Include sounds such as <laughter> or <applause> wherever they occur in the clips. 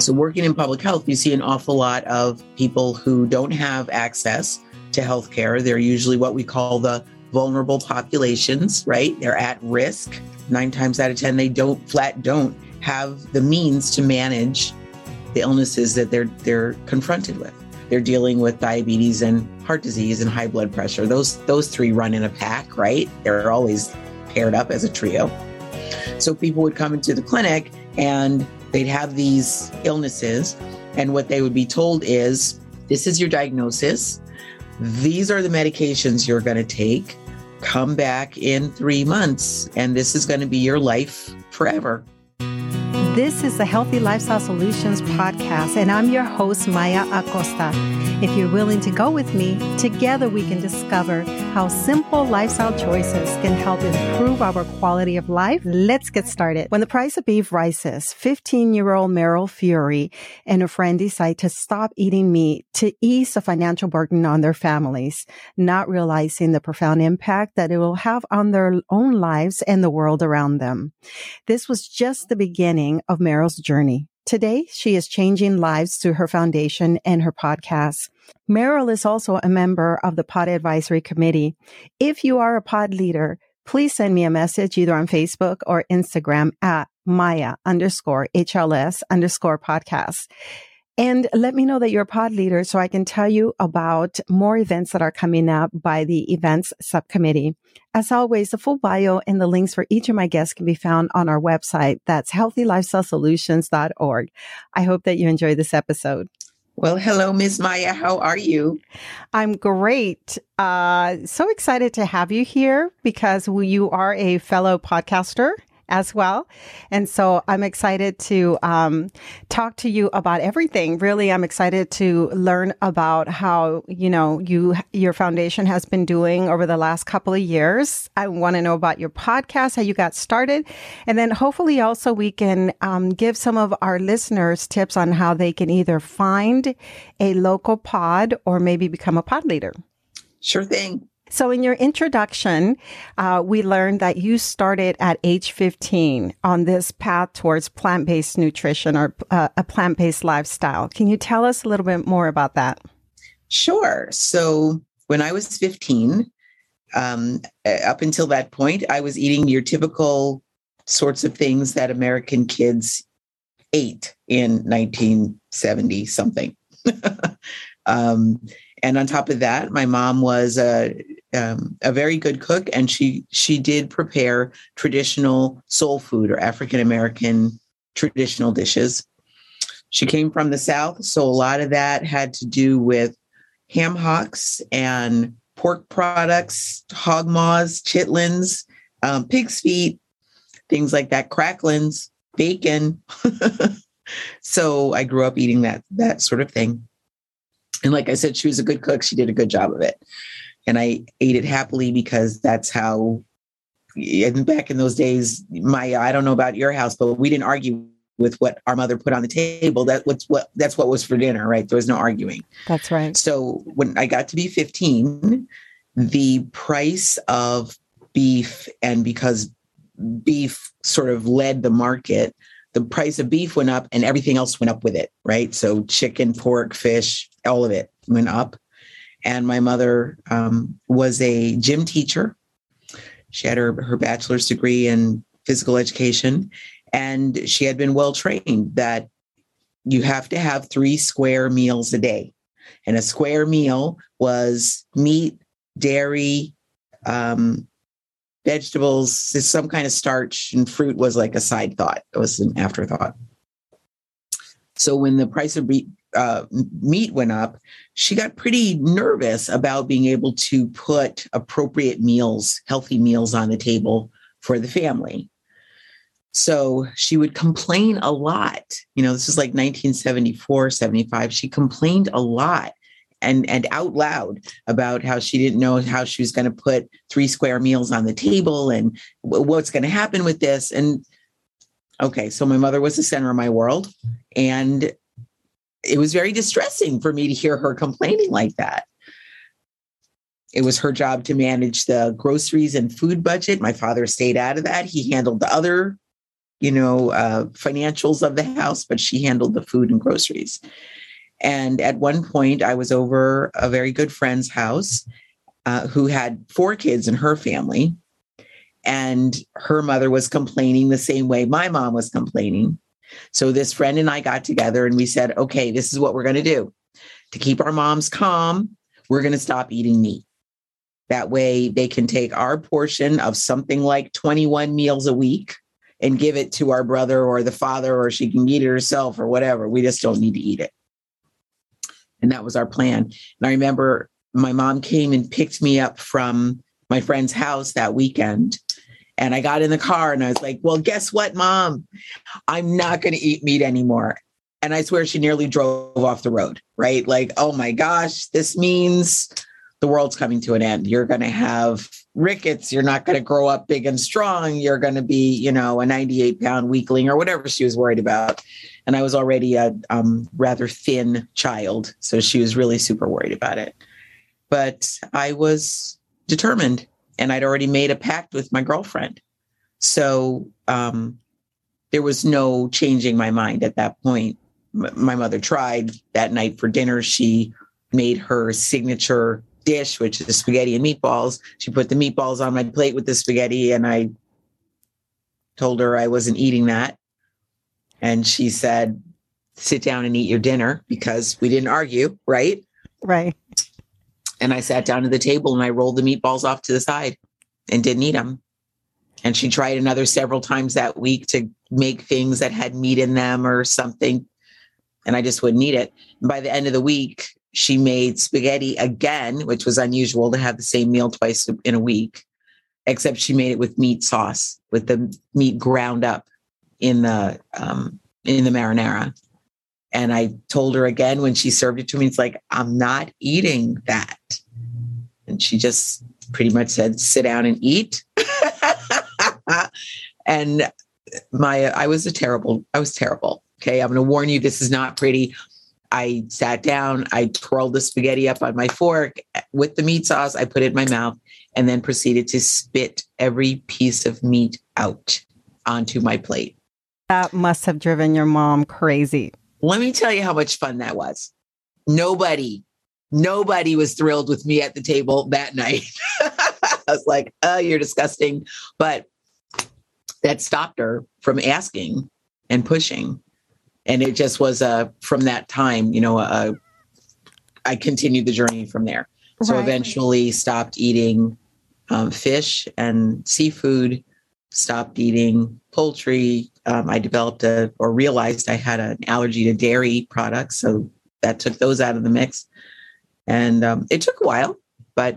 So, working in public health, you see an awful lot of people who don't have access to healthcare. They're usually what we call the vulnerable populations, right? They're at risk. Nine times out of 10, they don't flat don't have the means to manage the illnesses that they're they're confronted with. They're dealing with diabetes and heart disease and high blood pressure. Those those three run in a pack, right? They're always paired up as a trio. So people would come into the clinic and they'd have these illnesses and what they would be told is this is your diagnosis. These are the medications you're going to take come back in three months, and this is going to be your life forever. This is the Healthy Lifestyle Solutions podcast, and I'm your host, Maya Acosta. If you're willing to go with me, together we can discover how simple lifestyle choices can help improve our quality of life. Let's get started. When the price of beef rises, 15 year old Meryl Fury and a friend decide to stop eating meat to ease the financial burden on their families, not realizing the profound impact that it will have on their own lives and the world around them. This was just the beginning of Meryl's journey. Today, she is changing lives through her foundation and her podcast. Meryl is also a member of the Pod Advisory Committee. If you are a pod leader, please send me a message either on Facebook or Instagram at Maya underscore HLS underscore podcast. And let me know that you're a pod leader so I can tell you about more events that are coming up by the events subcommittee. As always, the full bio and the links for each of my guests can be found on our website. That's healthylifestylesolutions.org. I hope that you enjoy this episode. Well, hello, Ms. Maya. How are you? I'm great. Uh, so excited to have you here because you are a fellow podcaster as well. And so I'm excited to um, talk to you about everything. Really, I'm excited to learn about how, you know, you, your foundation has been doing over the last couple of years. I want to know about your podcast, how you got started. And then hopefully also we can um, give some of our listeners tips on how they can either find a local pod or maybe become a pod leader. Sure thing. So, in your introduction, uh, we learned that you started at age 15 on this path towards plant based nutrition or uh, a plant based lifestyle. Can you tell us a little bit more about that? Sure. So, when I was 15, um, up until that point, I was eating your typical sorts of things that American kids ate in 1970 something. <laughs> um, and on top of that, my mom was a um, a very good cook, and she she did prepare traditional soul food or African American traditional dishes. She came from the South, so a lot of that had to do with ham hocks and pork products, hog maws, chitlins, um, pig's feet, things like that, cracklins, bacon. <laughs> so I grew up eating that that sort of thing. And like I said, she was a good cook. She did a good job of it. And I ate it happily because that's how, and back in those days, my, I don't know about your house, but we didn't argue with what our mother put on the table. That what's what that's what was for dinner, right? There was no arguing. That's right. So when I got to be 15, the price of beef and because beef sort of led the market, the price of beef went up and everything else went up with it, right? So chicken, pork, fish, all of it went up. And my mother um, was a gym teacher. She had her, her bachelor's degree in physical education, and she had been well trained that you have to have three square meals a day. And a square meal was meat, dairy, um, vegetables, some kind of starch, and fruit was like a side thought. It was an afterthought. So when the price of uh, meat went up, she got pretty nervous about being able to put appropriate meals, healthy meals on the table for the family. So she would complain a lot. You know, this is like 1974, 75. She complained a lot and and out loud about how she didn't know how she was going to put three square meals on the table and w- what's going to happen with this and okay so my mother was the center of my world and it was very distressing for me to hear her complaining like that it was her job to manage the groceries and food budget my father stayed out of that he handled the other you know, uh, financials of the house, but she handled the food and groceries. And at one point, I was over a very good friend's house uh, who had four kids in her family. And her mother was complaining the same way my mom was complaining. So this friend and I got together and we said, okay, this is what we're going to do. To keep our moms calm, we're going to stop eating meat. That way they can take our portion of something like 21 meals a week and give it to our brother or the father, or she can eat it herself or whatever. We just don't need to eat it. And that was our plan. And I remember my mom came and picked me up from my friend's house that weekend. And I got in the car and I was like, well, guess what, mom? I'm not going to eat meat anymore. And I swear she nearly drove off the road, right? Like, oh my gosh, this means the world's coming to an end. You're going to have rickets. You're not going to grow up big and strong. You're going to be, you know, a 98 pound weakling or whatever she was worried about. And I was already a um, rather thin child. So she was really super worried about it but I was determined and I'd already made a pact with my girlfriend. So um, there was no changing my mind at that point. M- my mother tried that night for dinner. She made her signature dish, which is spaghetti and meatballs. She put the meatballs on my plate with the spaghetti, and I told her I wasn't eating that. And she said, Sit down and eat your dinner because we didn't argue, right? Right. And I sat down at the table and I rolled the meatballs off to the side and didn't eat them. And she tried another several times that week to make things that had meat in them or something. And I just wouldn't eat it. And by the end of the week, she made spaghetti again, which was unusual to have the same meal twice in a week, except she made it with meat sauce, with the meat ground up in the um, in the marinara. And I told her again when she served it to me, it's like, I'm not eating that. And she just pretty much said, sit down and eat. <laughs> and my, I was a terrible, I was terrible. Okay. I'm going to warn you, this is not pretty. I sat down, I twirled the spaghetti up on my fork eh, with the meat sauce. I put it in my mouth and then proceeded to spit every piece of meat out onto my plate. That must have driven your mom crazy. Let me tell you how much fun that was. Nobody, nobody was thrilled with me at the table that night. <laughs> I was like, oh, you're disgusting. But that stopped her from asking and pushing. And it just was a, from that time, you know, a, I continued the journey from there. So right. eventually stopped eating um, fish and seafood, stopped eating poultry, um, I developed a or realized I had an allergy to dairy products. So that took those out of the mix. And um, it took a while, but,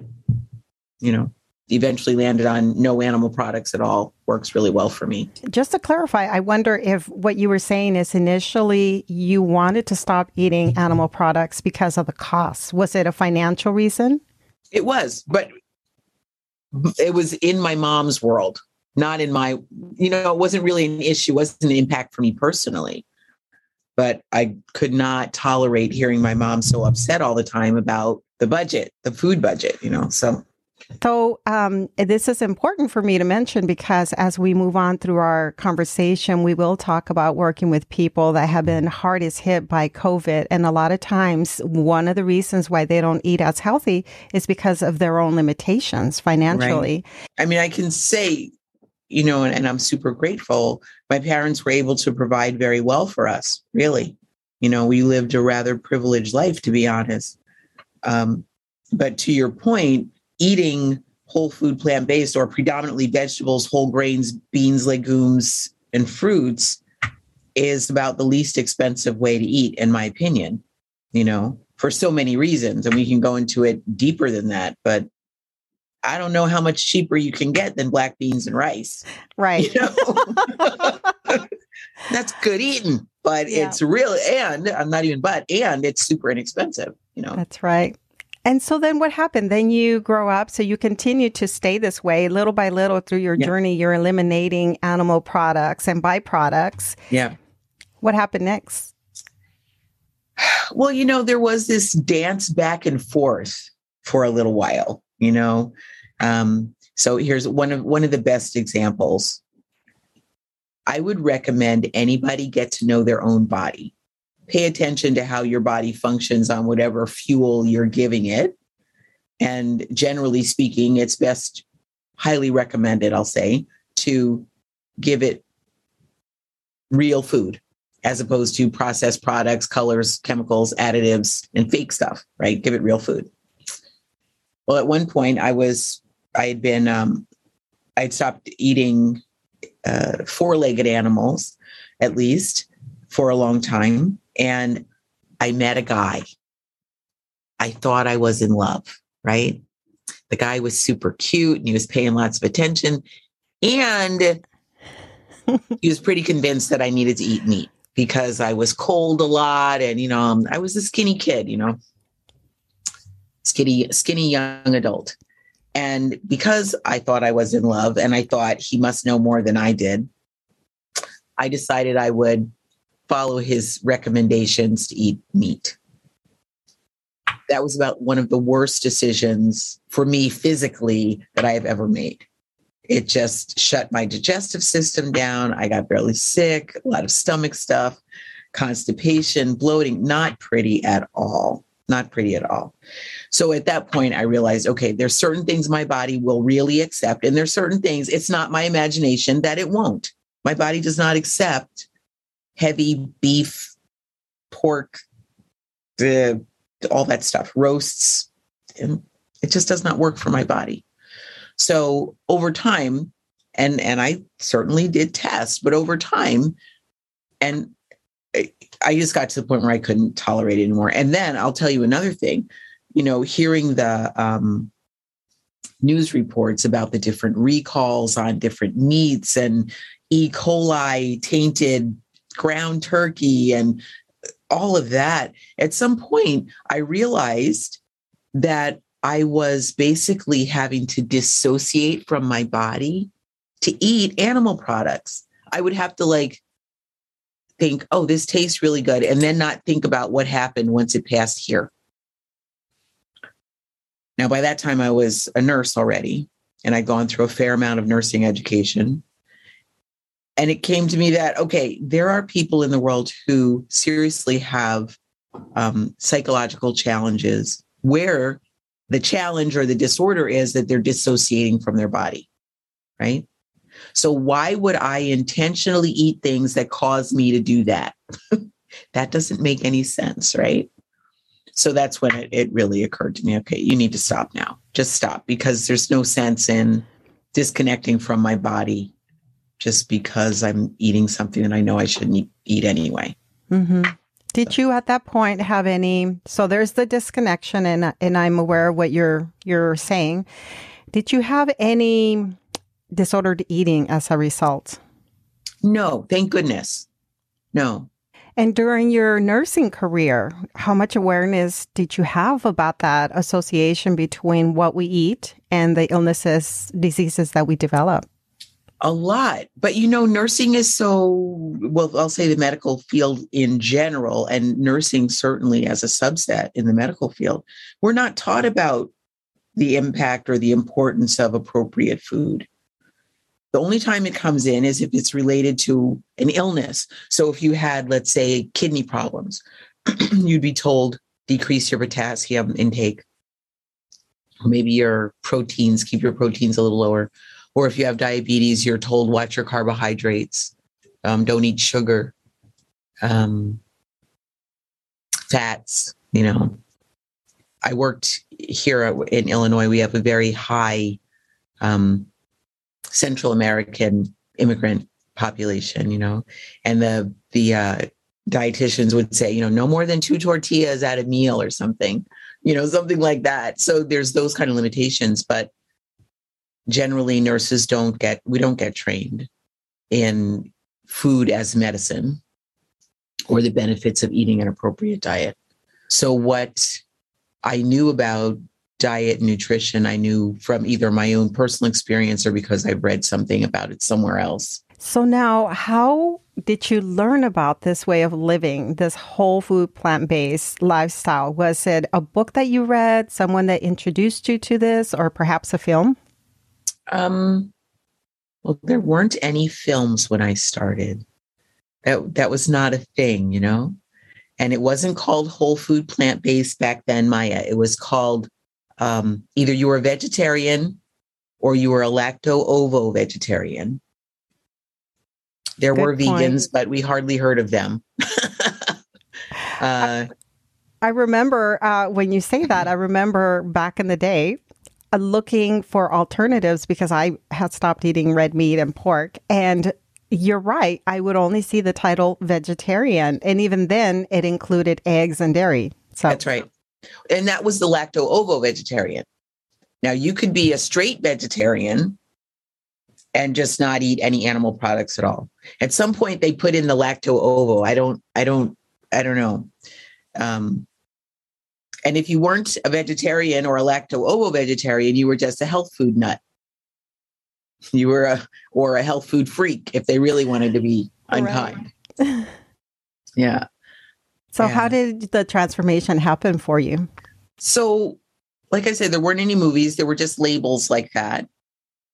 you know, eventually landed on no animal products at all works really well for me. Just to clarify, I wonder if what you were saying is initially you wanted to stop eating animal products because of the costs. Was it a financial reason? It was, but it was in my mom's world not in my, you know, it wasn't really an issue, wasn't an impact for me personally. But I could not tolerate hearing my mom so upset all the time about the budget, the food budget, you know. So so, um, this is important for me to mention because as we move on through our conversation, we will talk about working with people that have been hardest hit by COVID. And a lot of times, one of the reasons why they don't eat as healthy is because of their own limitations financially. Right. I mean, I can say you know, and, and I'm super grateful. My parents were able to provide very well for us, really. You know, we lived a rather privileged life, to be honest. Um, but to your point, eating whole food plant based or predominantly vegetables, whole grains, beans, legumes, and fruits is about the least expensive way to eat, in my opinion, you know, for so many reasons. And we can go into it deeper than that. But I don't know how much cheaper you can get than black beans and rice. <laughs> Right. You know? <laughs> That's good eating, but yeah. it's real. and I'm not even but, and it's super inexpensive, you know? That's right. And so then what happened? Then you grow up. So you continue to stay this way little by little through your yeah. journey. You're eliminating animal products and byproducts. Yeah. What happened next? Well, you know, there was this dance back and forth for a little while, you know. Um, so here's one of one of the best examples. I would recommend anybody get to know their own body. Pay attention to how your body functions on whatever fuel you're giving it. And generally speaking, it's best, highly recommended, I'll say, to give it real food as opposed to processed products, colors, chemicals, additives, and fake stuff, right? Give it real food. Well, at one point, I was, I had been, um, I'd stopped eating uh, four legged animals, at least, for a long time. And I met a guy. I thought I was in love, right? The guy was super cute and he was paying lots of attention. And <laughs> he was pretty convinced that I needed to eat meat because I was cold a lot. And, you know, I was a skinny kid, you know, skinny, skinny young adult. And because I thought I was in love and I thought he must know more than I did, I decided I would follow his recommendations to eat meat. That was about one of the worst decisions for me physically that I have ever made. It just shut my digestive system down. I got barely sick, a lot of stomach stuff, constipation, bloating, not pretty at all. Not pretty at all. So at that point, I realized, okay, there's certain things my body will really accept, and there's certain things it's not my imagination that it won't. My body does not accept heavy beef, pork, the, all that stuff, roasts. And it just does not work for my body. So over time, and and I certainly did test, but over time, and I just got to the point where I couldn't tolerate it anymore. And then I'll tell you another thing you know, hearing the um, news reports about the different recalls on different meats and E. coli tainted ground turkey and all of that, at some point, I realized that I was basically having to dissociate from my body to eat animal products. I would have to like think, oh, this tastes really good, and then not think about what happened once it passed here. Now, by that time, I was a nurse already, and I'd gone through a fair amount of nursing education. And it came to me that, okay, there are people in the world who seriously have um, psychological challenges where the challenge or the disorder is that they're dissociating from their body, right? So, why would I intentionally eat things that cause me to do that? <laughs> that doesn't make any sense, right? So that's when it, it really occurred to me okay, you need to stop now. Just stop because there's no sense in disconnecting from my body just because I'm eating something that I know I shouldn't eat anyway. Mm-hmm. Did you at that point have any? So there's the disconnection, and and I'm aware of what you're you're saying. Did you have any disordered eating as a result? No, thank goodness. No, and during your nursing career, how much awareness did you have about that association between what we eat and the illnesses, diseases that we develop? A lot. But you know, nursing is so, well, I'll say the medical field in general, and nursing certainly as a subset in the medical field, we're not taught about the impact or the importance of appropriate food. The only time it comes in is if it's related to an illness. So if you had, let's say, kidney problems, <clears throat> you'd be told decrease your potassium intake. Maybe your proteins, keep your proteins a little lower. Or if you have diabetes, you're told watch your carbohydrates, um, don't eat sugar, um, fats, you know. I worked here in Illinois. We have a very high um, Central American immigrant population, you know, and the the uh, dietitians would say, you know, no more than two tortillas at a meal or something, you know, something like that. So there's those kind of limitations, but generally nurses don't get we don't get trained in food as medicine or the benefits of eating an appropriate diet. So what I knew about diet and nutrition I knew from either my own personal experience or because I've read something about it somewhere else. So now, how did you learn about this way of living, this whole food plant based lifestyle? Was it a book that you read, someone that introduced you to this, or perhaps a film? Um, Well, there weren't any films when I started. That that was not a thing, you know. And it wasn't called whole food plant based back then, Maya. It was called um, either you were a vegetarian or you were a lacto ovo vegetarian. There Good were point. vegans, but we hardly heard of them. <laughs> uh, I remember uh, when you say that, I remember back in the day uh, looking for alternatives because I had stopped eating red meat and pork. And you're right, I would only see the title vegetarian. And even then, it included eggs and dairy. So That's right. And that was the lacto ovo vegetarian. Now you could be a straight vegetarian and just not eat any animal products at all. At some point they put in the lacto ovo. I don't I don't I don't know. Um and if you weren't a vegetarian or a lacto ovo vegetarian, you were just a health food nut. You were a or a health food freak if they really wanted to be Right. unkind. <laughs> Yeah. So Yeah. how did the transformation happen for you? So, like I said, there weren't any movies. There were just labels like that.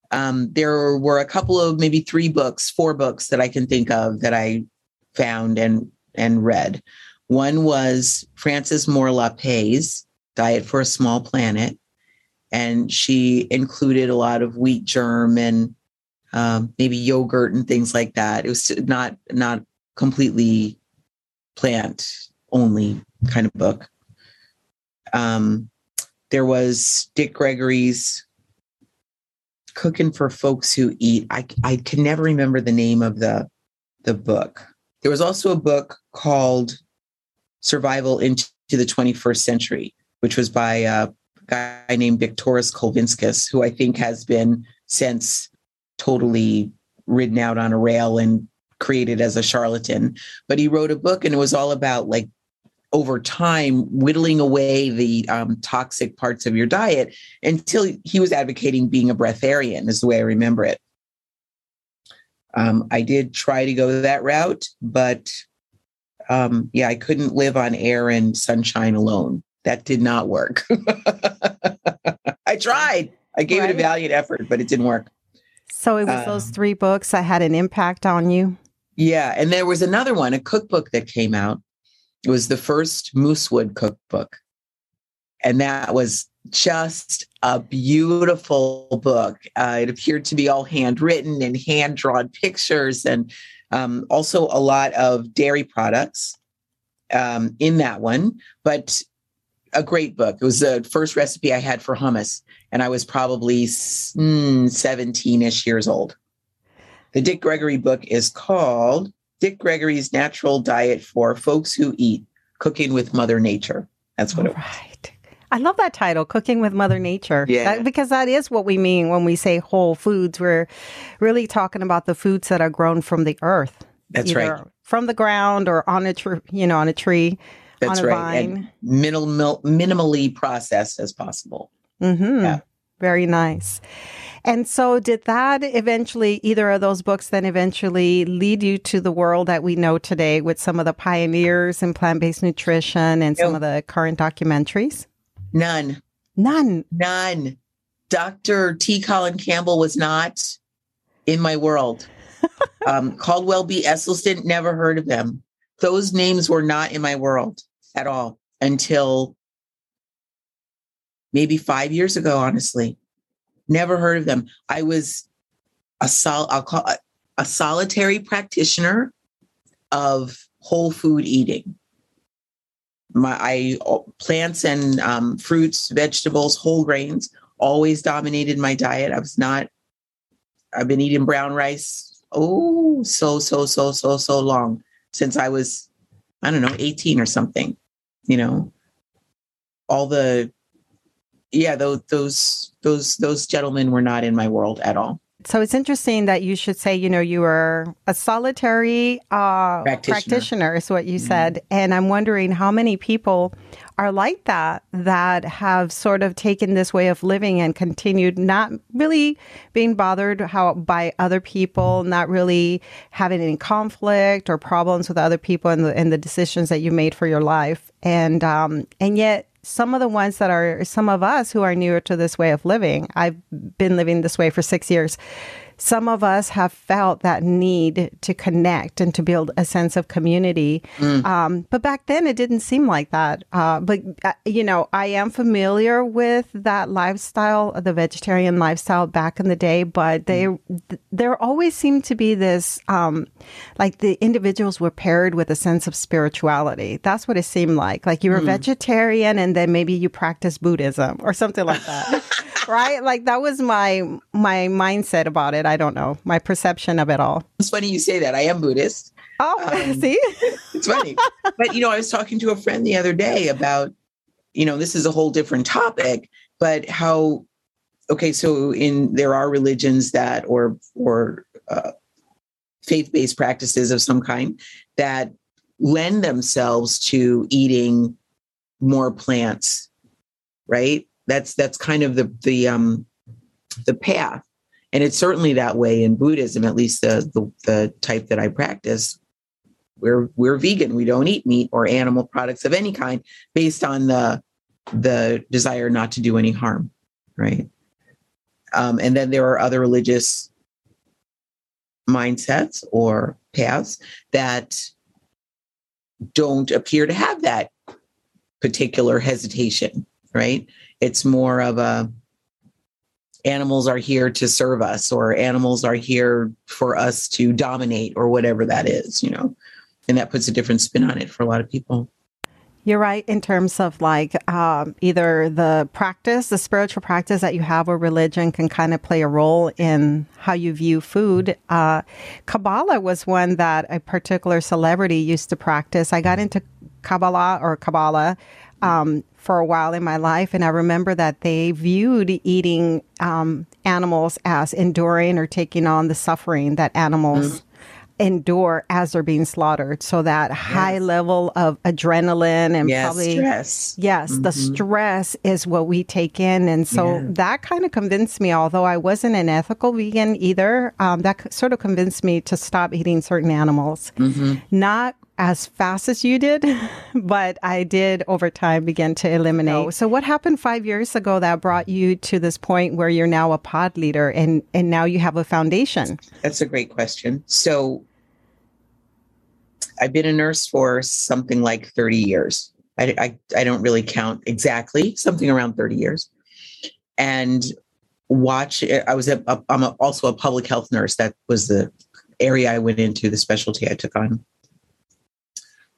Um, there were a couple of maybe three books, four books that I can think of that I found and and read. One was Frances Moore Lappé's Diet for a Small Planet, and she included a lot of wheat germ and um, maybe yogurt and things like that. It was not not completely plant only kind of book. Um, there was Dick Gregory's Cooking for Folks Who Eat. I, I can never remember the name of the, the book. There was also a book called Survival into the 21st Century, which was by a guy named Viktoras Kulvinskas, who I think has been since totally ridden out on a rail and created as a charlatan. But he wrote a book and it was all about like over time whittling away the um, toxic parts of your diet until he was advocating being a breatharian is the way i remember it. Um, i did try to go that route but um, yeah i couldn't live on air and sunshine alone. That did not work. <laughs> I tried. I gave it a valiant effort but it didn't work. So it was those Um, three books that had an impact on you. Yeah, and there was another one, a cookbook that came out. It was the first Moosewood cookbook. And that was just a beautiful book. Uh, it appeared to be all handwritten and hand drawn pictures, and um, also a lot of dairy products um, in that one. But a great book. It was the first recipe I had for hummus, and I was probably 17 ish years old. The Dick Gregory book is called Dick Gregory's Natural Diet for Folks Who Eat Cooking with Mother Nature. That's what it was. Right. I love that title, Cooking with Mother Nature. Yeah. That- because that is what we mean when we say whole foods. We're really talking about the foods that are grown from the earth. That's right. From the ground or on a tree, you know, on a tree, That's on a right. vine. And minimal, minimally processed as possible. Mm-hmm. Yeah. Very nice. And so, did that eventually, either of those books then eventually lead you to the world that we know today with some of the pioneers in plant based nutrition and some of the current documentaries? None, None. none. Dr. T. Colin Campbell was not in my world. <laughs> um, Caldwell B. Esselstyn, never heard of them. Those names were not in my world at all until maybe five years ago, honestly. Never heard of them. I was a sol I'll call a, a solitary practitioner of whole food eating. My I plants and um, fruits, vegetables, whole grains always dominated my diet. I was not. I've been eating brown rice. Oh, so so so so so long since I was, I don't know, eighteen or something. You know, all the, yeah, those those those those gentlemen were not in my world at all. So it's interesting that you should say, you know, you were a solitary uh, Practitioner. practitioner. is what you Mhm. said. And I'm wondering how many people are like that, that have sort of taken this way of living and continued not really being bothered how by other people, not really having any conflict or problems with other people and the, and the decisions that you made for your life. And, um, and yet some of the ones that are some of us who are newer to this way of living i've been living this way for six years some of us have felt that need to connect and to build a sense of community. Mm. Um, but back then, it didn't seem like that. Uh, but, uh, you know, I am familiar with that lifestyle, the vegetarian lifestyle back in the day, but they, mm. th- there always seemed to be this, um, like the individuals were paired with a sense of spirituality. That's what it seemed like. Like you were mm. vegetarian and then maybe you practice Buddhism or something like that. <laughs> right? Like that was my my mindset about it. I don't know my perception of it all. It's funny you say that. I am Buddhist. Oh, <laughs> um, see, it's funny. But you know, I was talking to a friend the other day about, you know, this is a whole different topic, but how. Okay, so in there are religions that or or uh, faith-based practices of some kind that lend themselves to eating more plants right that's that's kind of the the um the path and it's certainly that way in buddhism at least the the, the type that i practice. We're we're vegan. We don't eat meat or animal products of any kind based on the the desire not to do any harm right? Um, and then there are other religious mindsets or paths that don't appear to have that particular hesitation right? It's more of a animals are here to serve us or animals are here for us to dominate or whatever that is, you know. And that puts a different spin on it for a lot of people. You're right in terms of like um, either the practice, the spiritual practice that you have or religion can kind of play a role in how you view food. Uh, Kabbalah was one that a particular celebrity used to practice. I got into Kabbalah or Kabbalah um, for a while in my life, and I remember that they viewed eating um, animals as enduring or taking on the suffering that animals. Mm. Endure as they're being slaughtered. So that yes. high level of adrenaline and yes, probably stress. Yes, mm-hmm. the stress is what we take in. And so yeah. that kind of convinced me, although I wasn't an ethical vegan either, um, that sort of convinced me to stop eating certain animals. Mm-hmm. Not as fast as you did, <laughs> but I did over time begin to eliminate. Oh. So what happened five years ago that brought you to this point where you're now a pod leader and, and now you have a foundation? That's a great question. So I've been a nurse for something like 30 years. I, I, I don't really count exactly, something around 30 years. And watch, I was a, a, I'm a, also a public health nurse. That was the area I went into, the specialty I took on.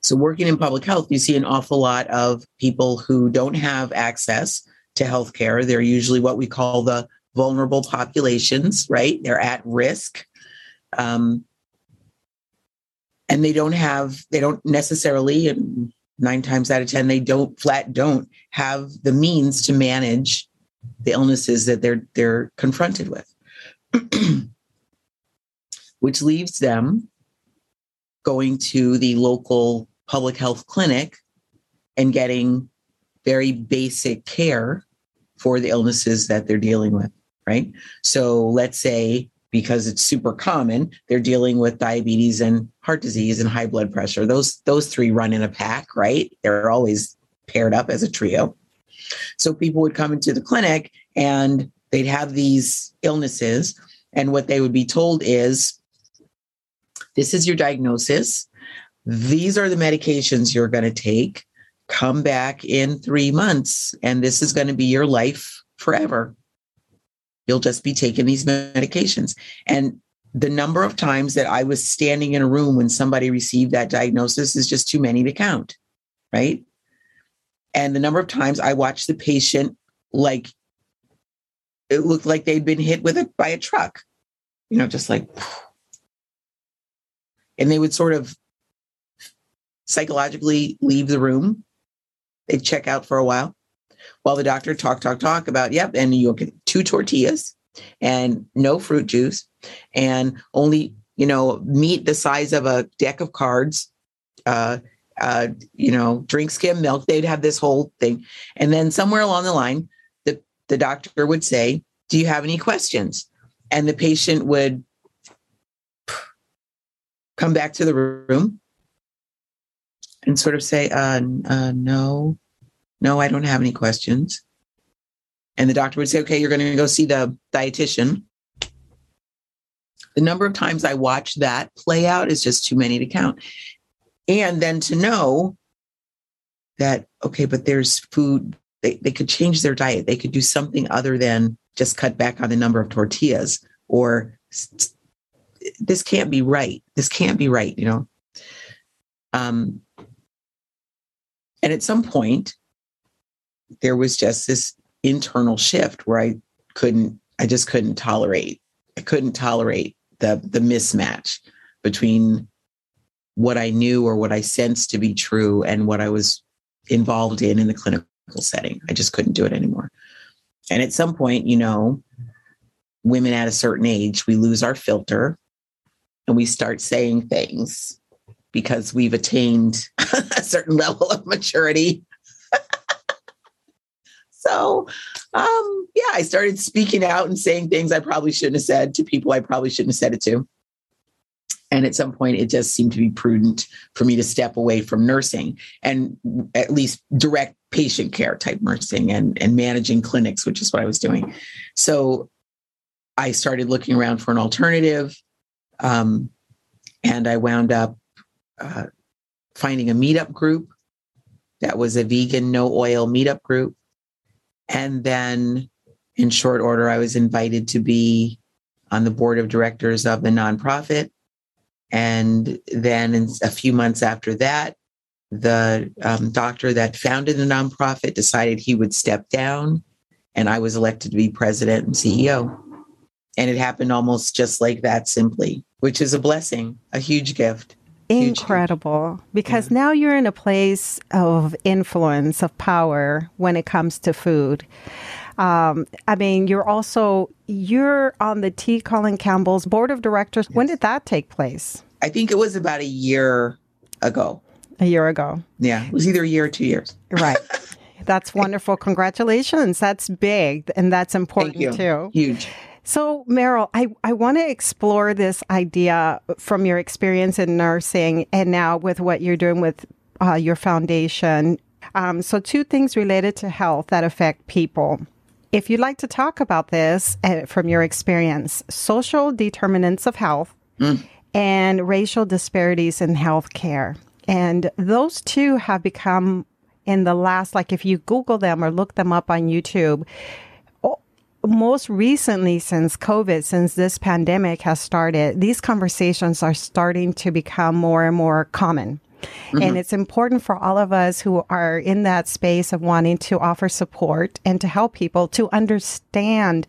So, working in public health, you see an awful lot of people who don't have access to healthcare. They're usually what we call the vulnerable populations, right? They're at risk. Um, and they don't have, they don't necessarily, and nine times out of 10, they don't flat don't have the means to manage the illnesses that they're they're confronted with. <clears throat> Which leaves them going to the local public health clinic and getting very basic care for the illnesses that they're dealing with, right? So let's say because it's super common, they're dealing with diabetes and heart disease and high blood pressure. Those those three run in a pack, right? They're always paired up as a trio. So people would come into the clinic and they'd have these illnesses and what they would be told is this is your diagnosis these are the medications you're going to take. Come back in three months, and this is going to be your life forever. You'll just be taking these medications. And the number of times that I was standing in a room when somebody received that diagnosis is just too many to count, right? And the number of times I watched the patient like it looked like they'd been hit with it by a truck, you know, just like, and they would sort of psychologically leave the room. They check out for a while while the doctor talk, talk, talk about, yep, and you'll get two tortillas and no fruit juice and only, you know, meat the size of a deck of cards, uh, uh, you know, drink skim milk. They'd have this whole thing. And then somewhere along the line, the, the doctor would say, do you have any questions? And the patient would come back to the room and sort of say, uh, uh, no, no, I don't have any questions. And the doctor would say, okay, you're going to go see the dietitian. The number of times I watch that play out is just too many to count. And then to know that, okay, but there's food, they, they could change their diet. They could do something other than just cut back on the number of tortillas or this can't be right. This can't be right, you know? Um, and at some point, there was just this internal shift where I couldn't, I just couldn't tolerate, I couldn't tolerate the the mismatch between what I knew or what I sensed to be true and what I was involved in in the clinical setting. I just couldn't do it anymore. And at some point, you know, women at a certain age, we lose our filter and we start saying things because we've attained <laughs> a certain level of maturity. <laughs> so, um, yeah, I started speaking out and saying things I probably shouldn't have said to people I probably shouldn't have said it to. And at some point, it just seemed to be prudent for me to step away from nursing and at least direct patient care type nursing and, and managing clinics, which is what I was doing. So I started looking around for an alternative. Um, and I wound up uh, finding a meetup group that was a vegan, no oil meetup group. And then in short order, I was invited to be on the board of directors of the nonprofit and then in a few months after that, the um, doctor that founded the nonprofit decided he would step down, and I was elected to be president and CEO. And it happened almost just like that, simply, which is a blessing, a huge gift. Incredible. Because yeah. now you're in a place of influence, of power when it comes to food. Um, I mean, you're also you're on the T. Colin Campbell's board of directors. Yes. When did that take place? I think it was about a year ago. A year ago. Yeah, it was either a year or two years. Right. <laughs> That's wonderful. Congratulations. That's big and that's important too. Huge. So, Meryl, I, I want to explore this idea from your experience in nursing and now with what you're doing with uh, your foundation. Um, so, two things related to health that affect people. If you'd like to talk about this uh, from your experience, social determinants of health mm. and racial disparities in healthcare. And those two have become in the last, like if you Google them or look them up on YouTube, most recently since COVID, since this pandemic has started, these conversations are starting to become more and more common. Mm-hmm. And it's important for all of us who are in that space of wanting to offer support and to help people to understand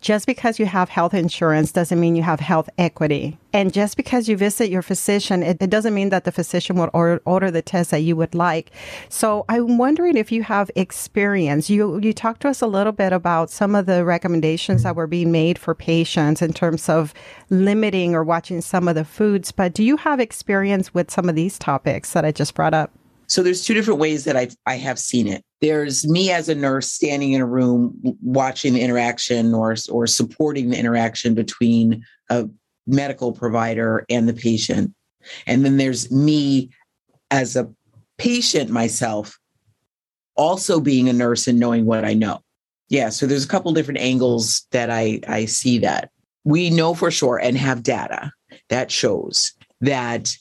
just because you have health insurance doesn't mean you have health equity. And just because you visit your physician, it, it doesn't mean that the physician will order, order the test that you would like. So I'm wondering if you have experience. You you talked to us a little bit about some of the recommendations that were being made for patients in terms of limiting or watching some of the foods. But do you have experience with some of these topics that I just brought up? So there's two different ways that I I have seen it. There's me as a nurse standing in a room watching the interaction or or supporting the interaction between a medical provider and the patient. And then there's me as a patient myself also being a nurse and knowing what I know. Yeah, so there's a couple different angles that I I see that. We know for sure and have data that shows that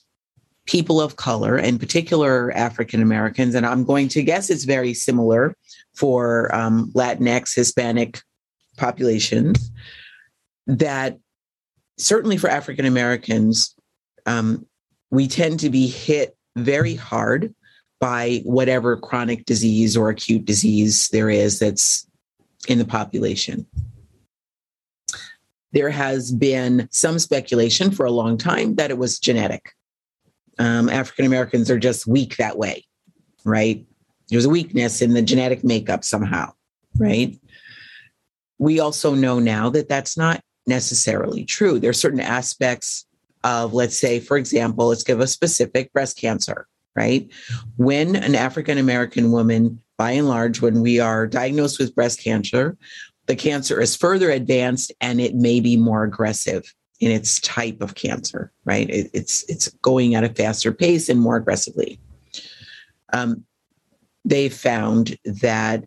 people of color, in particular African Americans, and I'm going to guess it's very similar for um, Latinx, Hispanic populations, that certainly for African Americans, um, we tend to be hit very hard by whatever chronic disease or acute disease there is that's in the population. There has been some speculation for a long time that it was genetic um, African Americans are just weak that way, right? There's a weakness in the genetic makeup somehow, right? We also know now that that's not necessarily true. There are certain aspects of, let's say, for example, let's give a specific breast cancer, right? When an African American woman, by and large, when we are diagnosed with breast cancer, the cancer is further advanced and it may be more aggressive in its type of cancer, right? It, it's it's going at a faster pace and more aggressively. Um, they found that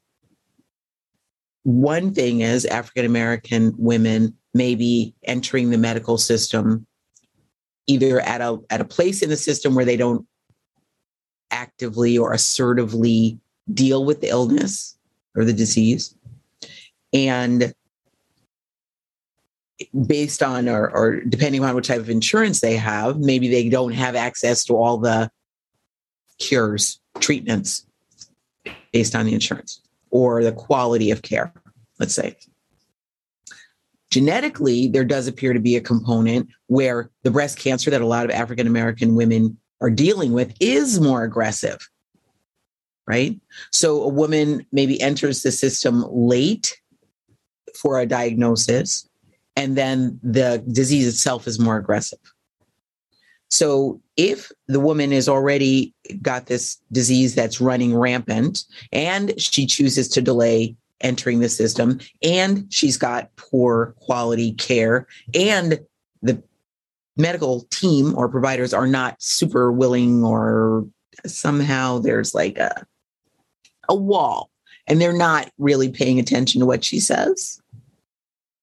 one thing is African American women maybe entering the medical system either at a at a place in the system where they don't actively or assertively deal with the illness or the disease and based on or, or depending on what type of insurance they have maybe they don't have access to all the cures treatments based on the insurance or the quality of care let's say. Genetically there does appear to be a component where the breast cancer that a lot of african american women are dealing with is more aggressive right? So a woman maybe enters the system late for a diagnosis and then the disease itself is more aggressive. So if the woman has already got this disease that's running rampant and she chooses to delay entering the system and she's got poor quality care and the medical team or providers are not super willing or somehow there's like a a wall and they're not really paying attention to what she says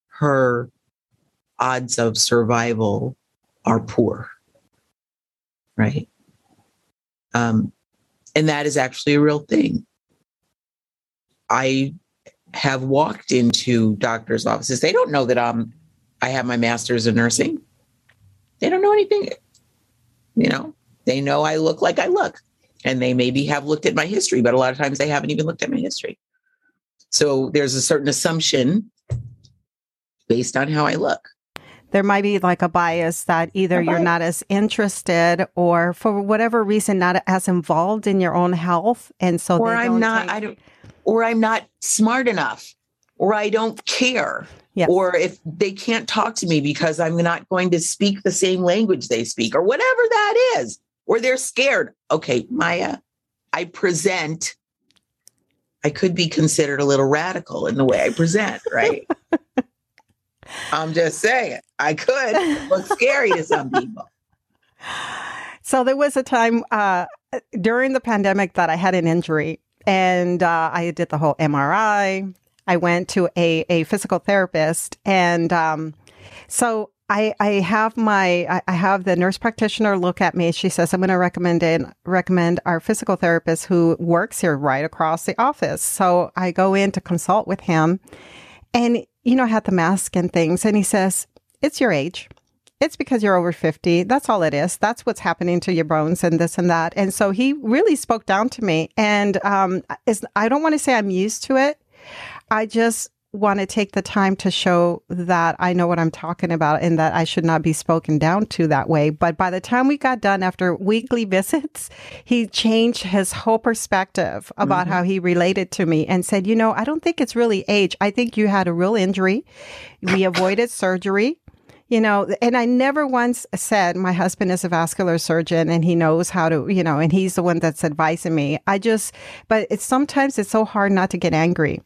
her odds of survival are poor right um, and that is actually a real thing i have walked into doctors' offices. They don't know that I'm I have my master's in nursing. They don't know anything. You know, they know I look like I look. And they maybe have looked at my history, but a lot of times they haven't even looked at my history. So there's a certain assumption based on how I look. There might be like a bias that either you're not as interested or for whatever reason not as involved in your own health. And so or I'm not, take- I don't or I'm not smart enough, or I don't care. Yes. Or if they can't talk to me because I'm not going to speak the same language they speak, or whatever that is, or they're scared. Okay, Maya, I present. I could be considered a little radical in the way I present, right? <laughs> I'm just saying, I could look scary to some people. <laughs> So there was a time uh, during the pandemic that I had an injury and uh, I did the whole MRI. I went to a, a physical therapist. And um, so I, I have my I have the nurse practitioner look at me. She says I'm going to recommend it, recommend our physical therapist who works here right across the office. So I go in to consult with him, and you know had the mask and things, and he says it's your age it's because you're over 50. That's all it is. That's what's happening to your bones and this and that. And so he really spoke down to me. And um, is, I don't want to say I'm used to it. I just want to take the time to show that I know what I'm talking about and that I should not be spoken down to that way. But by the time we got done after weekly <laughs> visits, he changed his whole perspective about mm-hmm. how he related to me and said, You know, I don't think it's really age. I think you had a real injury. We avoided <laughs> surgery you know, and I never once said my husband is a vascular surgeon and he knows how to, you know, and he's the one that's advising me. I just, but it's sometimes it's so hard not to get angry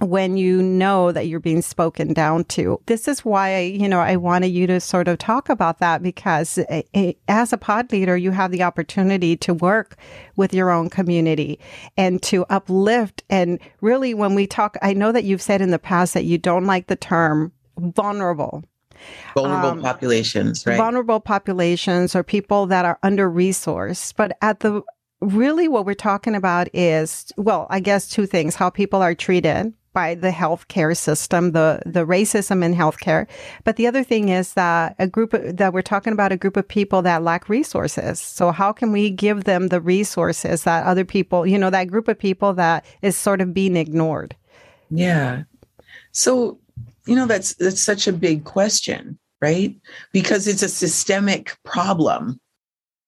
when you know that you're being spoken down to. This is why, you know, I wanted you to sort of talk about that because eh, eh, as a pod leader, you have the opportunity to work with your own community and to uplift. And really, when we talk, I know that you've said in the past that you don't like the term vulnerable vulnerable um, populations, right? Vulnerable populations or people that are under resourced. But at the really what we're talking about is, well, I guess two things how people are treated by the healthcare system, the the racism in healthcare. But the other thing is that a group of, that we're talking about a group of people that lack resources. So how can we give them the resources that other people, you know, that group of people that is sort of being ignored? Yeah. So you know that's that's such a big question right because it's a systemic problem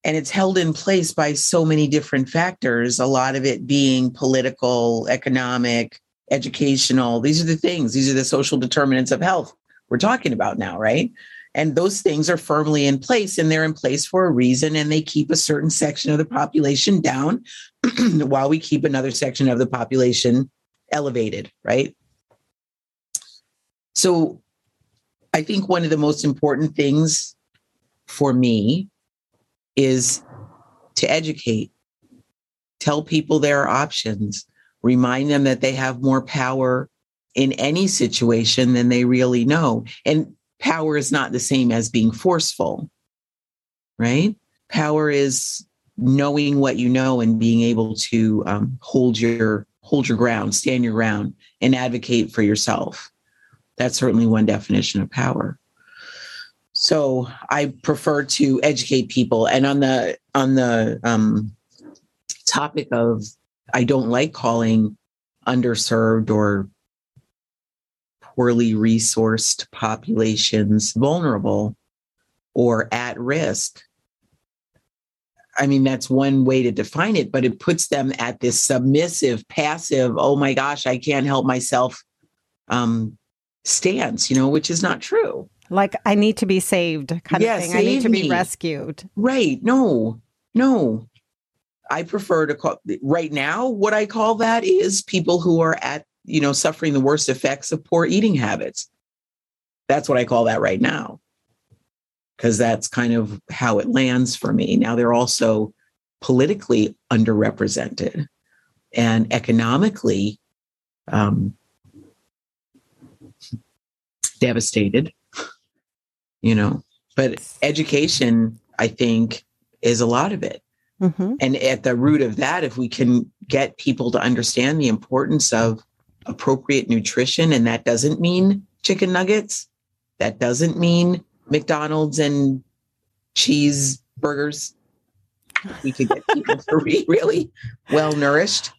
and it's held in place by so many different factors a lot of it being political economic educational these are the things these are the social determinants of health we're talking about now right? And those things are firmly in place and they're in place for a reason and they keep a certain section of the population down <clears throat> while we keep another section of the population elevated right? So I think one of the most important things for me is to educate, tell people there are options, remind them that they have more power in any situation than they really know. And power is not the same as being forceful, right? Power is knowing what you know and being able to um, hold your hold your ground, stand your ground, and advocate for yourself. That's certainly one definition of power. So I prefer to educate people. And on the on the um, topic of, I don't like calling underserved or poorly resourced populations vulnerable or at risk. I mean, that's one way to define it, but it puts them at this submissive, passive, oh my gosh, I can't help myself um, stance, you know, which is not true. Like I need to be saved kind yeah, of thing. I need to be me. rescued. Right. No, no. I prefer to call right now what I call that is people who are at, you know, suffering the worst effects of poor eating habits. That's what I call that right now. Because that's kind of how it lands for me. Now they're also politically underrepresented and economically um, devastated, you know. But education, I think, is a lot of it. Mm-hmm. And at the root of that, if we can get people to understand the importance of appropriate nutrition, and that doesn't mean chicken nuggets, that doesn't mean McDonald's and cheeseburgers. We could get people to be <laughs> really well nourished.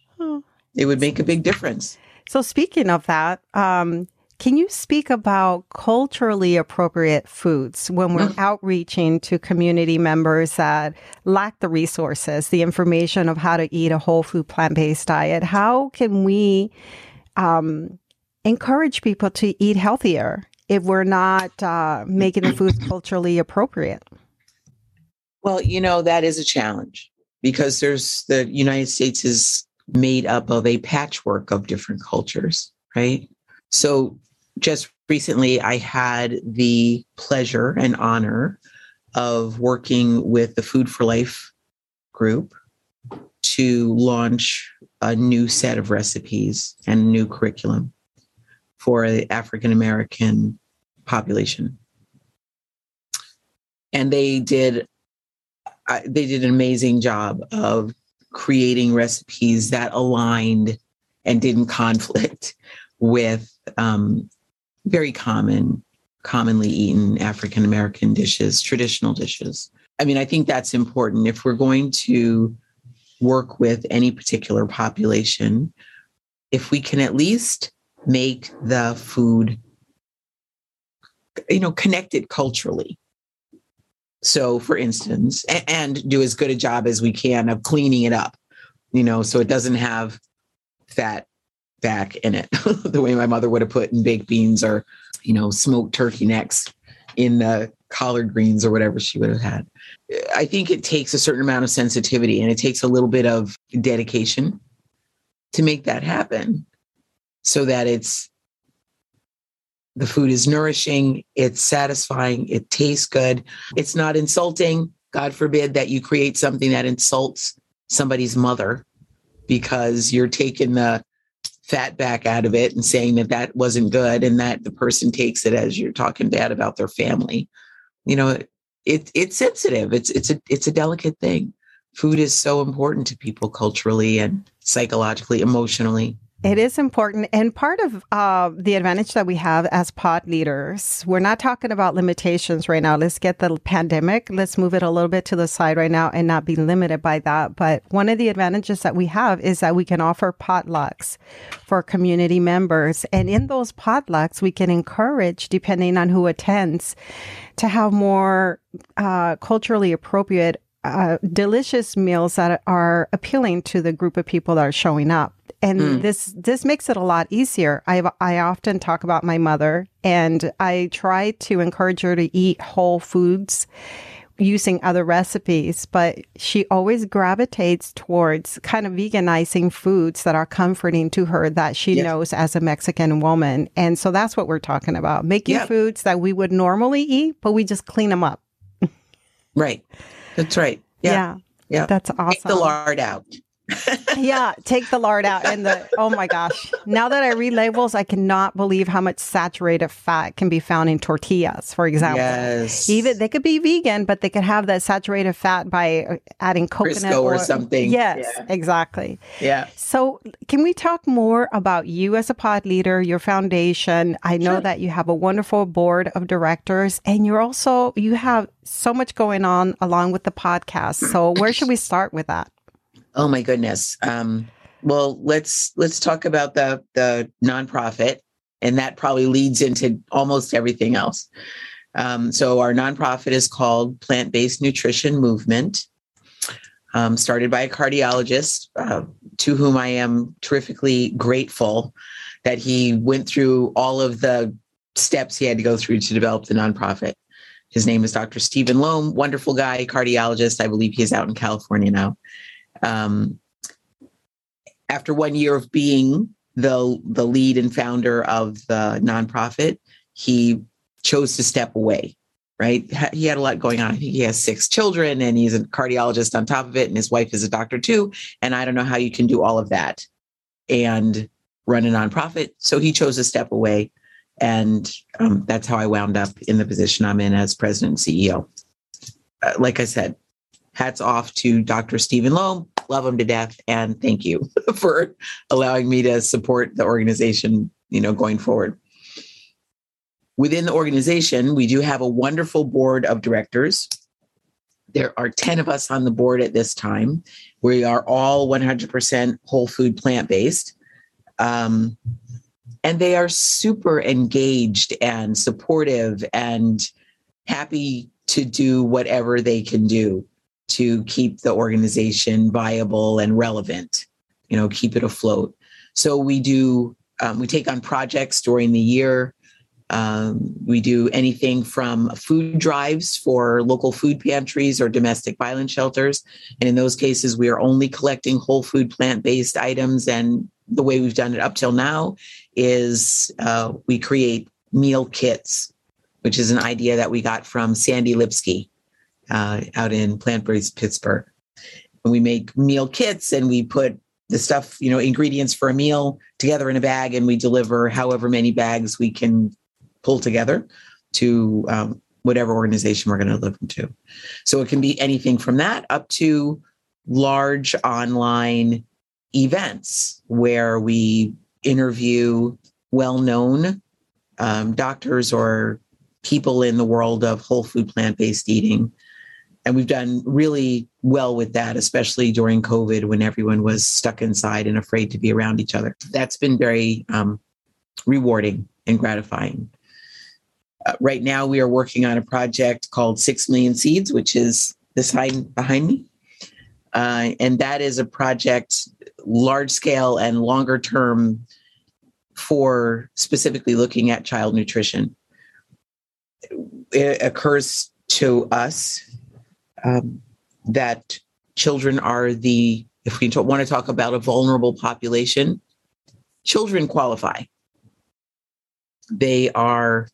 It would make a big difference. So, speaking of that, um, can you speak about culturally appropriate foods when we're outreaching to community members that lack the resources, the information of how to eat a whole food plant based diet? How can we um, encourage people to eat healthier if we're not uh, making the food <clears throat> culturally appropriate? Well, you know, that is a challenge because there's the United States is made up of a patchwork of different cultures, right? So just recently, I had the pleasure and honor of working with the Food for Life group to launch a new set of recipes and a new curriculum for the African American population. And they did they did an amazing job of creating recipes that aligned and didn't conflict <laughs> with um, very common, commonly eaten African American dishes, traditional dishes. I mean, I think that's important. If we're going to work with any particular population, if we can at least make the food, you know, connected culturally. So, for instance, and do as good a job as we can of cleaning it up, you know, so it doesn't have fat back in it, <laughs> the way my mother would have put in baked beans or, you know, smoked turkey necks in the collard greens or whatever she would have had. I think it takes a certain amount of sensitivity and it takes a little bit of dedication to make that happen so that it's the food is nourishing, it's satisfying, it tastes good, it's not insulting. God forbid that you create something that insults somebody's mother because you're taking the fat back out of it and saying that that wasn't good and that the person takes it as you're talking bad about their family. You know it it's sensitive. It's it's a it's a delicate thing. Food is so important to people culturally and psychologically emotionally it is important. And part of uh, the advantage that we have as pod leaders, we're not talking about limitations right now. Let's get the pandemic, let's move it a little bit to the side right now and not be limited by that. But one of the advantages that we have is that we can offer potlucks for community members. And in those potlucks, we can encourage, depending on who attends, to have more uh, culturally appropriate uh, delicious meals that are appealing to the group of people that are showing up and mm. this this makes it a lot easier. I I often talk about my mother, and I try to encourage her to eat whole foods using other recipes, but she always gravitates towards kind of veganizing foods that are comforting to her that she yes. knows as a Mexican woman. And so that's what we're talking about making yep. foods that we would normally eat, but we just clean them up. right. That's right. Yeah. Yeah. yeah. That's awesome. Take the lard out. <laughs> yeah, take the lard out and the oh my gosh. Now that I read labels, I cannot believe how much saturated fat can be found in tortillas, for example. Yes. Even they could be vegan, but they could have that saturated fat by uh, adding coconut Crisco or something. Yes, Yeah. exactly. Yeah. So, can we talk more about you as a pod leader, your foundation? I know Sure. that you have a wonderful board of directors and you're also you have so much going on along with the podcast. So, where should we start with that? Oh my goodness. Um, well, let's let's talk about the the nonprofit, and that probably leads into almost everything else. Um, so our nonprofit is called Plant Based Nutrition Movement, um, started by a cardiologist uh, to whom I am terrifically grateful that he went through all of the steps he had to go through to develop the nonprofit. His name is Dr. Stephen Loam, wonderful guy, cardiologist. I believe he is out in California now um, after one year of being the the lead and founder of the nonprofit, he chose to step away. Right, he had a lot going on. I think he has six children, and he's a cardiologist on top of it, and his wife is a doctor too. And I don't know how you can do all of that and run a nonprofit. So he chose to step away, and um, that's how I wound up in the position I'm in as president and CEO. Uh, like I said, hats off to Dr. Stephen Loam. Love them to death. And thank you <laughs> for allowing me to support the organization, you know, going forward. Within the organization, we do have a wonderful board of directors. There are 10 of us on the board at this time. We are all 100% whole food plant based. Um, and they are super engaged and supportive and happy to do whatever they can do to keep the organization viable and relevant you know keep it afloat. So we do um, we take on projects during the year. Um, we do anything from food drives for local food pantries or domestic violence shelters. And in those cases we are only collecting whole food plant-based items. And the way we've done it up till now is uh, we create meal kits which is an idea that we got from sandy lipsky uh, out in Plant Based Pittsburgh. And we make meal kits and we put the stuff, you know, ingredients for a meal together in a bag and we deliver however many bags we can pull together to um, whatever organization we're going to deliver to. So it can be anything from that up to large online events where we interview well known um, doctors or people in the world of whole food plant based eating and we've done really well with that especially during covid when everyone was stuck inside and afraid to be around each other. That's been very um, rewarding and gratifying. Uh, right now we are working on a project called six million seeds which is this behind, behind me. Uh, and that is a project large scale and longer term for specifically looking at child nutrition. It occurs to us um, that children are the, if we want to talk about a vulnerable population, children qualify. They are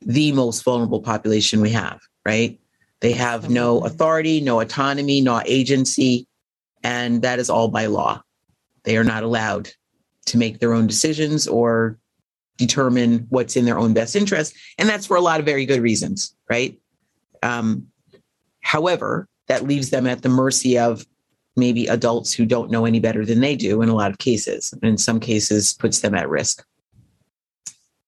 the most vulnerable population we have, right? They have no authority, no autonomy, no agency, and that is all by law. They are not allowed to make their own decisions or determine what's in their own best interest. And that's for a lot of very good reasons, right? Um, however, that leaves them at the mercy of maybe adults who don't know any better than they do in a lot of cases. And in some cases, puts them at risk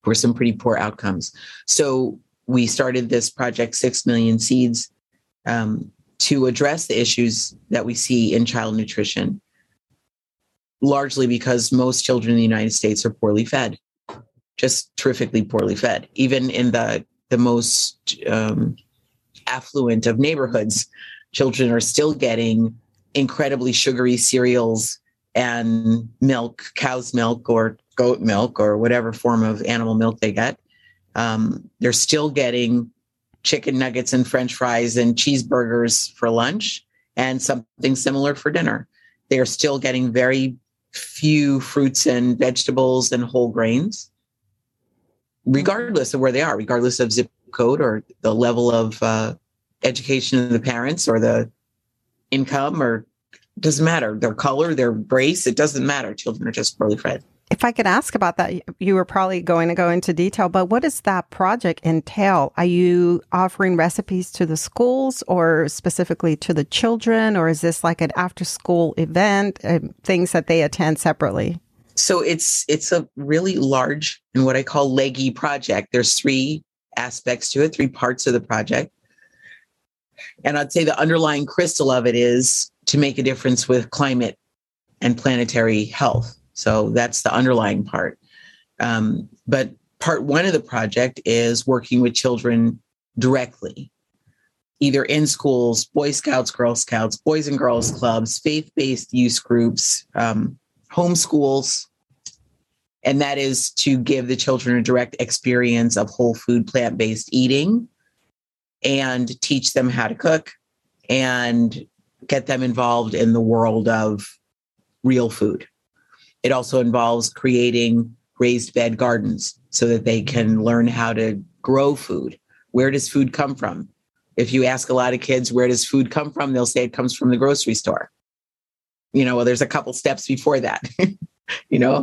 for some pretty poor outcomes. So we started this project, Six Million Seeds, um, to address the issues that we see in child nutrition, largely because most children in the United States are poorly fed just terrifically poorly fed. Even in the the most um, affluent of neighborhoods, children are still getting incredibly sugary cereals and milk, cow's milk or goat milk or whatever form of animal milk they get. Um, they're still getting chicken nuggets and French fries and cheeseburgers for lunch, and something similar for dinner. They are still getting very few fruits and vegetables and whole grains regardless of where they are, regardless of zip code or the level of uh, education of the parents or the income or doesn't matter. Their color, their race, it doesn't matter. Children are just poorly fed. If I could ask about that, you were probably going to go into detail, but what does that project entail? Are you offering recipes to the schools or specifically to the children, or is this like an after school event, uh, things that they attend separately? So it's it's a really large and what I call leggy project. There's three aspects to it, three parts of the project. And I'd say the underlying crystal of it is to make a difference with climate and planetary health. So that's the underlying part. Um, but part one of the project is working with children directly, either in schools, Boy Scouts, Girl Scouts, Boys and Girls Clubs, faith based youth groups, um, homeschools. And that is to give the children a direct experience of whole food, plant based eating and teach them how to cook and get them involved in the world of real food. It also involves creating raised bed gardens so that they can learn how to grow food. Where does food come from? If you ask a lot of kids, where does food come from? They'll say it comes from the grocery store. You know, well, there's a couple steps before that, <laughs> you know?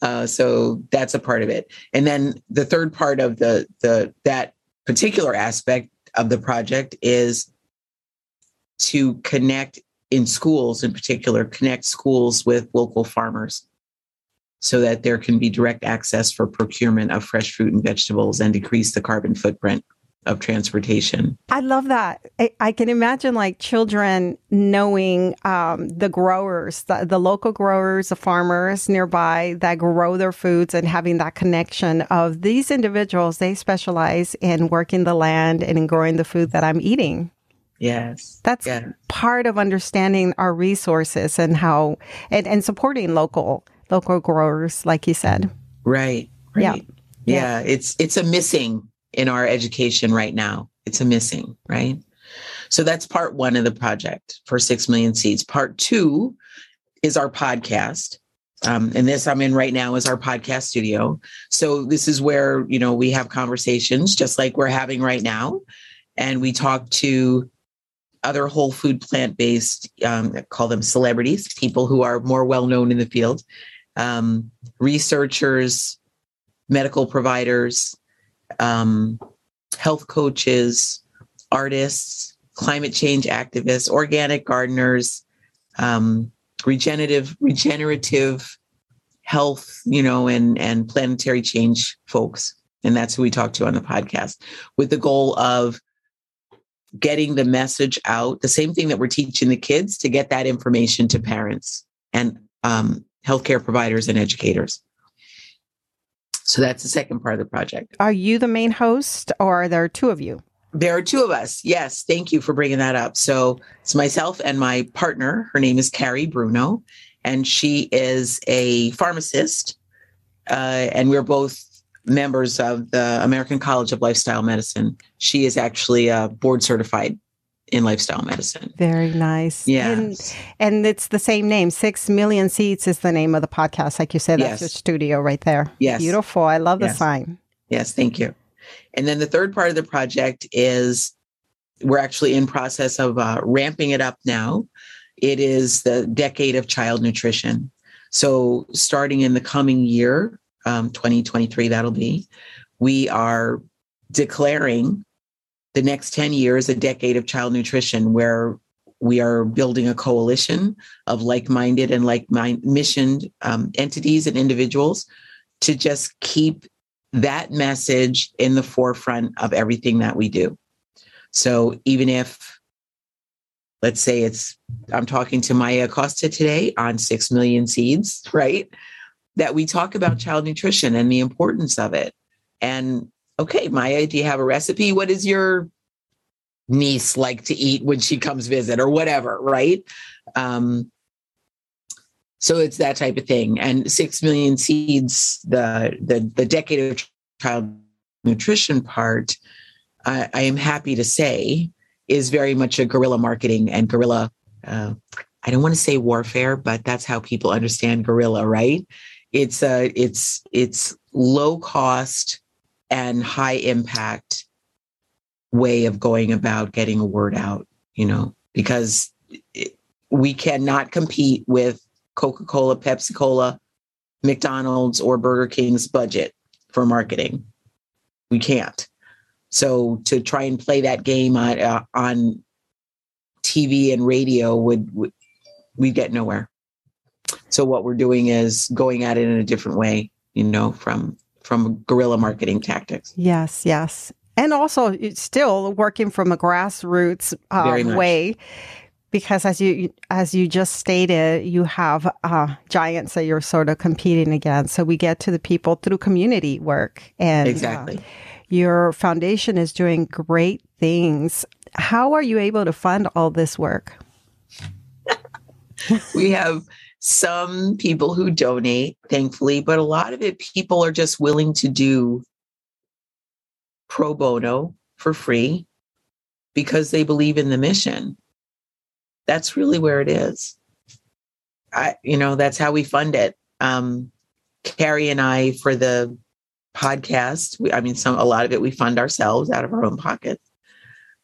Uh, so that's a part of it. And then the third part of the, the, that particular aspect of the project is to connect in schools in particular, connect schools with local farmers so that there can be direct access for procurement of fresh fruit and vegetables and decrease the carbon footprint of transportation. I love that. I, I can imagine like children knowing um, the growers, the, the, local growers, the farmers nearby that grow their foods and having that connection of these individuals, they specialize in working the land and in growing the food that I'm eating. Yes. That's yeah. part of understanding our resources and how, and, and supporting local local growers, like you said. Right. Right. Yeah. yeah. It's it's a missing in our education right now. It's a missing, right? So that's part one of the project for six million seeds. Part two is our podcast. Um, and this I'm in right now is our podcast studio. So this is where you know we have conversations just like we're having right now, and we talk to other whole food plant based um, call them celebrities, people who are more well known in the field, um, researchers, medical providers, um, health coaches, artists, climate change activists, organic gardeners, um, regenerative regenerative health, you know, and and planetary change folks, and that's who we talk to on the podcast, with the goal of getting the message out. The same thing that we're teaching the kids to get that information to parents and um, healthcare providers and educators. So that's the second part of the project. Are you the main host or are there two of you? There are two of us. Yes. Thank you for bringing that up. So it's myself and my partner. Her name is Carrie Bruno, and she is a pharmacist. Uh, and we're both members of the American College of Lifestyle Medicine. She is actually a board certified in lifestyle medicine. Very nice. Yeah. And, and, it's the same name. Six Million Seeds is the name of the podcast. Like you said, that's yes. your studio right there. Yes. Beautiful. I love the sign. Yes. Thank you. And then the third part of the project is we're actually in process of uh, ramping it up now. It is the decade of child nutrition. So starting in the coming year, um, 2023, that'll be, we are declaring the next 10 years, a decade of child nutrition, where we are building a coalition of like-minded and like-mind missioned um, entities and individuals to just keep that message in the forefront of everything that we do. So even if, let's say it's, I'm talking to Maya Acosta today on 6 million seeds, <laughs> right? That we talk about child nutrition and the importance of it. And okay, Maya, do you have a recipe? What is your niece like to eat when she comes visit or whatever, right? Um, so it's that type of thing. And six million seeds, the the the decade of child nutrition part, I, I am happy to say, is very much a guerrilla marketing and guerrilla. Uh, I don't want to say warfare, but that's how people understand guerrilla, right? It's a it's it's low cost and high impact way of going about getting a word out, you know, because it, we cannot compete with Coca-Cola, Pepsi-Cola, McDonald's or Burger King's budget for marketing. We can't. So to try and play that game on, uh, on TV and radio would, would we get nowhere. So what we're doing is going at it in a different way, you know, from from guerrilla marketing tactics. Yes, yes. And also still working from a grassroots uh, way because as you as you just stated you have uh, giants that you're sort of competing against. So we get to the people through community work and uh, exactly. uh, your foundation is doing great things. How are you able to fund all this work? <laughs> We have some people who donate thankfully but a lot of it people are just willing to do pro bono for free because they believe in the mission that's really where it is. I, you know, that's how we fund it. Um, Carrie and I, for the podcast, we, I mean, some a lot of it we fund ourselves out of our own pockets,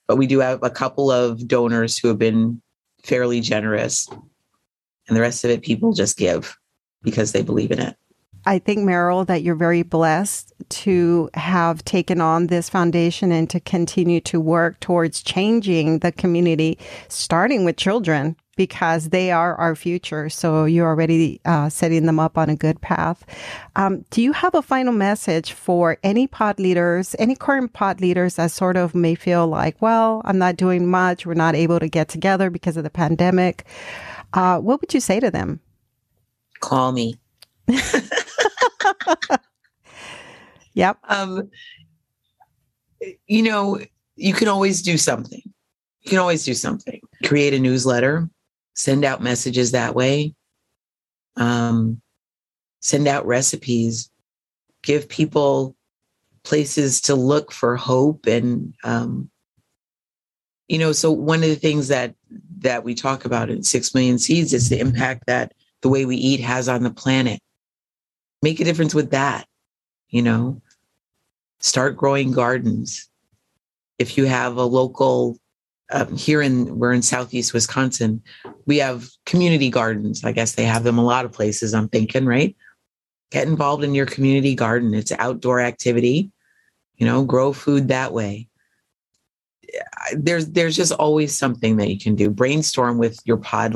but we do have a couple of donors who have been fairly generous, and the rest of it people just give because they believe in it. I think, Meryl, that you're very blessed to have taken on this foundation and to continue to work towards changing the community, starting with children, because they are our future. So you're already uh, setting them up on a good path. Um, do you have a final message for any pod leaders, any current pod leaders that sort of may feel like, well, I'm not doing much, we're not able to get together because of the pandemic? Uh, what would you say to them? Call me. <laughs> yep. Um, you know, you can always do something. You can always do something. Create a newsletter, send out messages that way, um, send out recipes, give people places to look for hope and um, you know so one of the things that that we talk about in six million seeds is the impact that the way we eat has on the planet. Make a difference with that you know? Start growing gardens. If you have a local um, here in we're in southeast wisconsin we have community gardens. I guess they have them a lot of places i'm thinking right? Get involved in your community garden. It's outdoor activity. You know grow food that way there's there's just always something that you can do brainstorm with your pod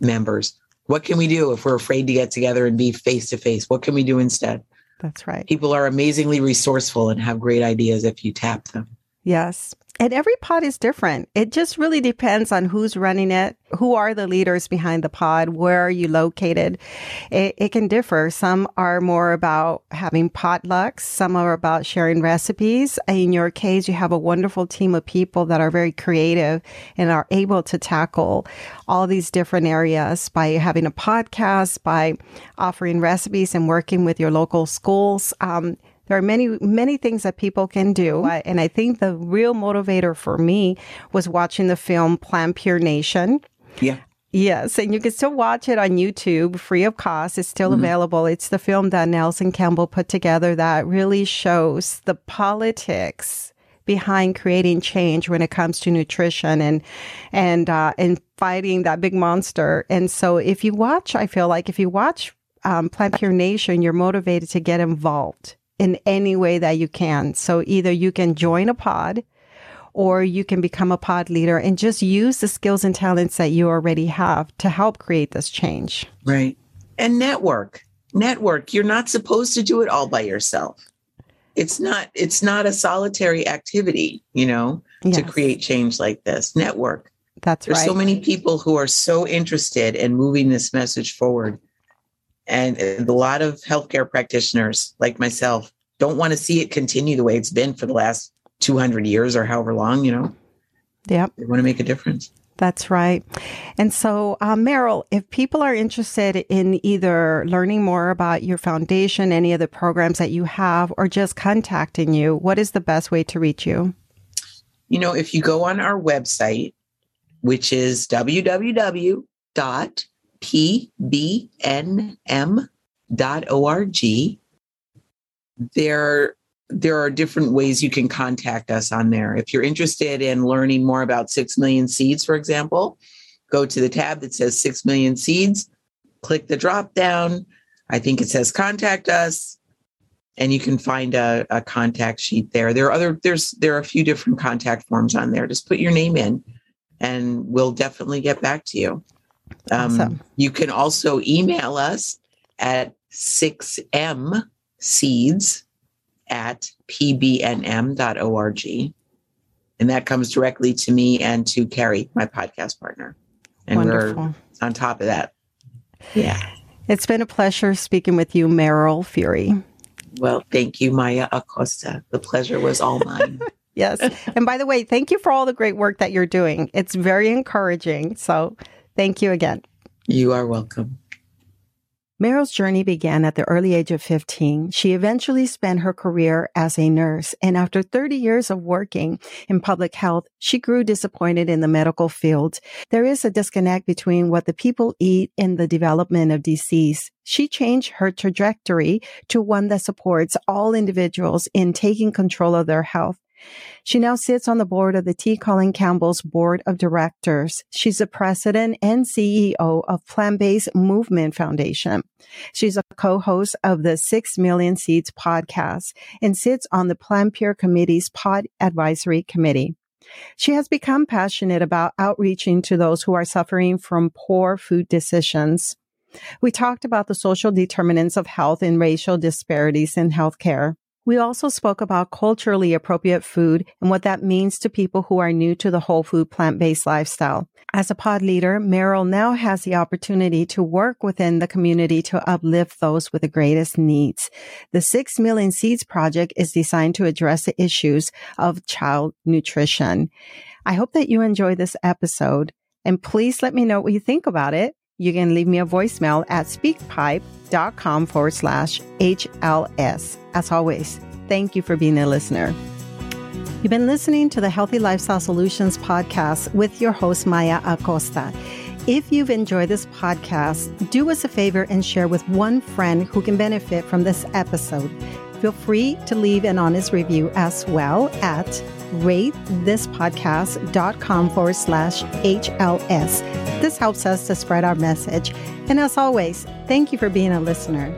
members what can we do if we're afraid to get together and be face to face? What can we do instead? That's right. People are amazingly resourceful and have great ideas if you tap them. Yes. And every pod is different. It just really depends on who's running it, who are the leaders behind the pod, where are you located. It, it, can differ. Some are more about having potlucks, some are about sharing recipes. In your case, you have a wonderful team of people that are very creative and are able to tackle all these different areas by having a podcast, by offering recipes and working with your local schools. Um, there are many, many things that people can do. And I think the real motivator for me was watching the film Plant Pure Nation. Yeah. Yes, and you can still watch it on YouTube free of cost. It's still mm-hmm. available. It's the film that Nelson Campbell put together that really shows the politics behind creating change when it comes to nutrition and and uh, and fighting that big monster. And so, if you watch, I feel like if you watch um, Plant Pure Nation, you're motivated to get involved in any way that you can. So either you can join a pod or you can become a pod leader and just use the skills and talents that you already have to help create this change. Right. And network. Network. You're not supposed to do it all by yourself. It's not it's not a solitary activity, you know, yes. to create change like this. Network. That's right There's right. so many people who are so interested in moving this message forward and a lot of healthcare practitioners like myself don't want to see it continue the way it's been for the last 200 years or however long, you know? Yep. They want to make a difference. That's right. And so, uh, Meryl, if people are interested in either learning more about your foundation, any of the programs that you have, or just contacting you, what is the best way to reach you? You know, if you go on our website, which is www pbnm.org. There, there are different ways you can contact us on there. If you're interested in learning more about 6 million seeds, for example, go to the tab that says 6 million seeds, click the drop down. I think it says contact us and you can find a, a, contact sheet there. There are other there's there are a few different contact forms on there. Just put your name in and we'll definitely get back to you. Um, awesome. You can also email us at 6mseeds at pbnm.org. And that comes directly to me and to Carrie, my podcast partner. And Wonderful. we're on top of that. Yeah. It's been a pleasure speaking with you, Meryl Fury. Well, thank you, Maya Acosta. The pleasure was all mine. <laughs> yes. And by the way, thank you for all the great work that you're doing. It's very encouraging. So thank you again. You are welcome. Meryl's journey began at the early age of 15. She eventually spent her career as a nurse, and after 30 years of working in public health, she grew disappointed in the medical field. There is a disconnect between what the people eat and the development of disease. She changed her trajectory to one that supports all individuals in taking control of their health. She now sits on the board of the T. Colin Campbell's board of directors. She's the president and CEO of Plant Based Movement Foundation. She's a co-host of the Six Million Seeds podcast and sits on the Plant Pure Communities' pod advisory committee. She has become passionate about outreaching to those who are suffering from poor food decisions. We talked about the social determinants of health and racial disparities in healthcare. We also spoke about culturally appropriate food and what that means to people who are new to the whole food plant based lifestyle. As a pod leader, Meryl now has the opportunity to work within the community to uplift those with the greatest needs. The 6 Million Seeds Project is designed to address the issues of child nutrition. I hope that you enjoy this episode and please let me know what you think about it. You can leave me a voicemail at speakpipe.com forward slash HLS. As always, thank you for being a listener. You've been listening to the Healthy Lifestyle Solutions podcast with your host, Maya Acosta. If you've enjoyed this podcast, do us a favor and share with one friend who can benefit from this episode. Feel free to leave an honest review as well at ratethispodcast.com forward slash HLS. This helps us to spread our message. And as always, thank you for being a listener.